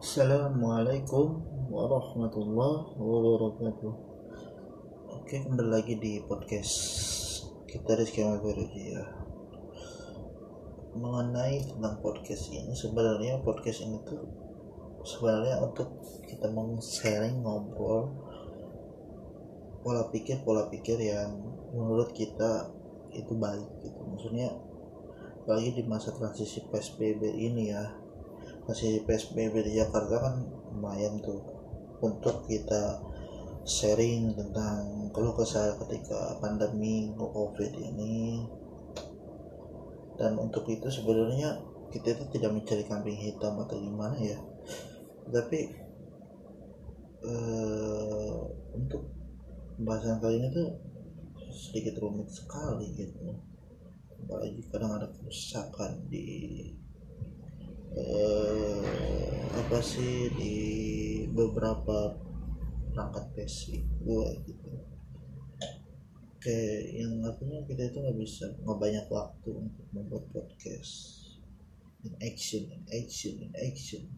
Assalamualaikum warahmatullahi wabarakatuh. Oke kembali lagi di podcast kita di skema ya. Mengenai tentang podcast ini sebenarnya podcast ini tuh sebenarnya untuk kita sharing ngobrol pola pikir pola pikir yang menurut kita itu baik gitu. Maksudnya apalagi di masa transisi PSBB ini ya masih PSBB di Jakarta kan lumayan tuh untuk kita sharing tentang kalau kesal ketika pandemi COVID ini. Dan untuk itu sebenarnya kita itu tidak mencari kambing hitam atau gimana ya. Tapi uh, untuk pembahasan kali ini tuh sedikit rumit sekali gitu. Apalagi kadang ada kerusakan di eh, apa sih di beberapa perangkat basic gue gitu. Kayak yang artinya kita itu nggak bisa nggak banyak waktu untuk membuat podcast. In action in action in action.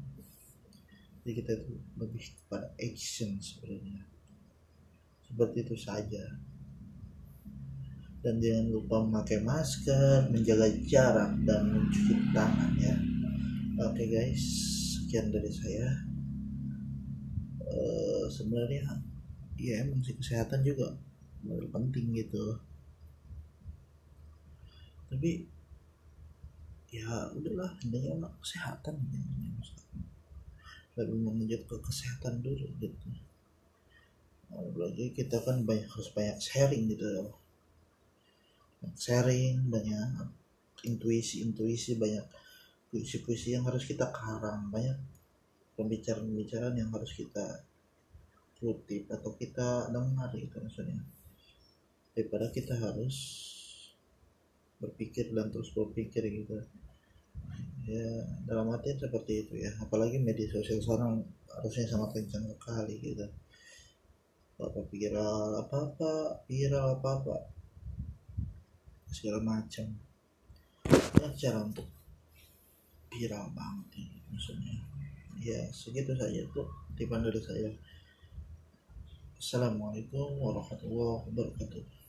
Jadi kita itu lebih kepada action sebenarnya. Seperti itu saja. Dan jangan lupa memakai masker menjaga jarak dan mencuci tangan ya. Oke okay guys sekian dari saya. Uh, sebenarnya ya emang sih kesehatan juga penting gitu. Tapi ya udahlah intinya mah kesehatan intinya lebih mengejar ke kesehatan dulu gitu. Apalagi kita kan banyak harus banyak sharing gitu. Sharing banyak intuisi intuisi banyak puisi-puisi yang harus kita karang banyak pembicaraan-pembicaraan yang harus kita kutip atau kita dengar gitu maksudnya. Daripada kita harus berpikir dan terus berpikir gitu. Ya dalam artian seperti itu ya. Apalagi media sosial sekarang harusnya sangat kencang sekali gitu. Apa viral apa apa viral apa apa segala macam. Ya cara untuk viral banget ini maksudnya. Ya segitu saja tuh tipan dari saya. Assalamualaikum warahmatullahi wabarakatuh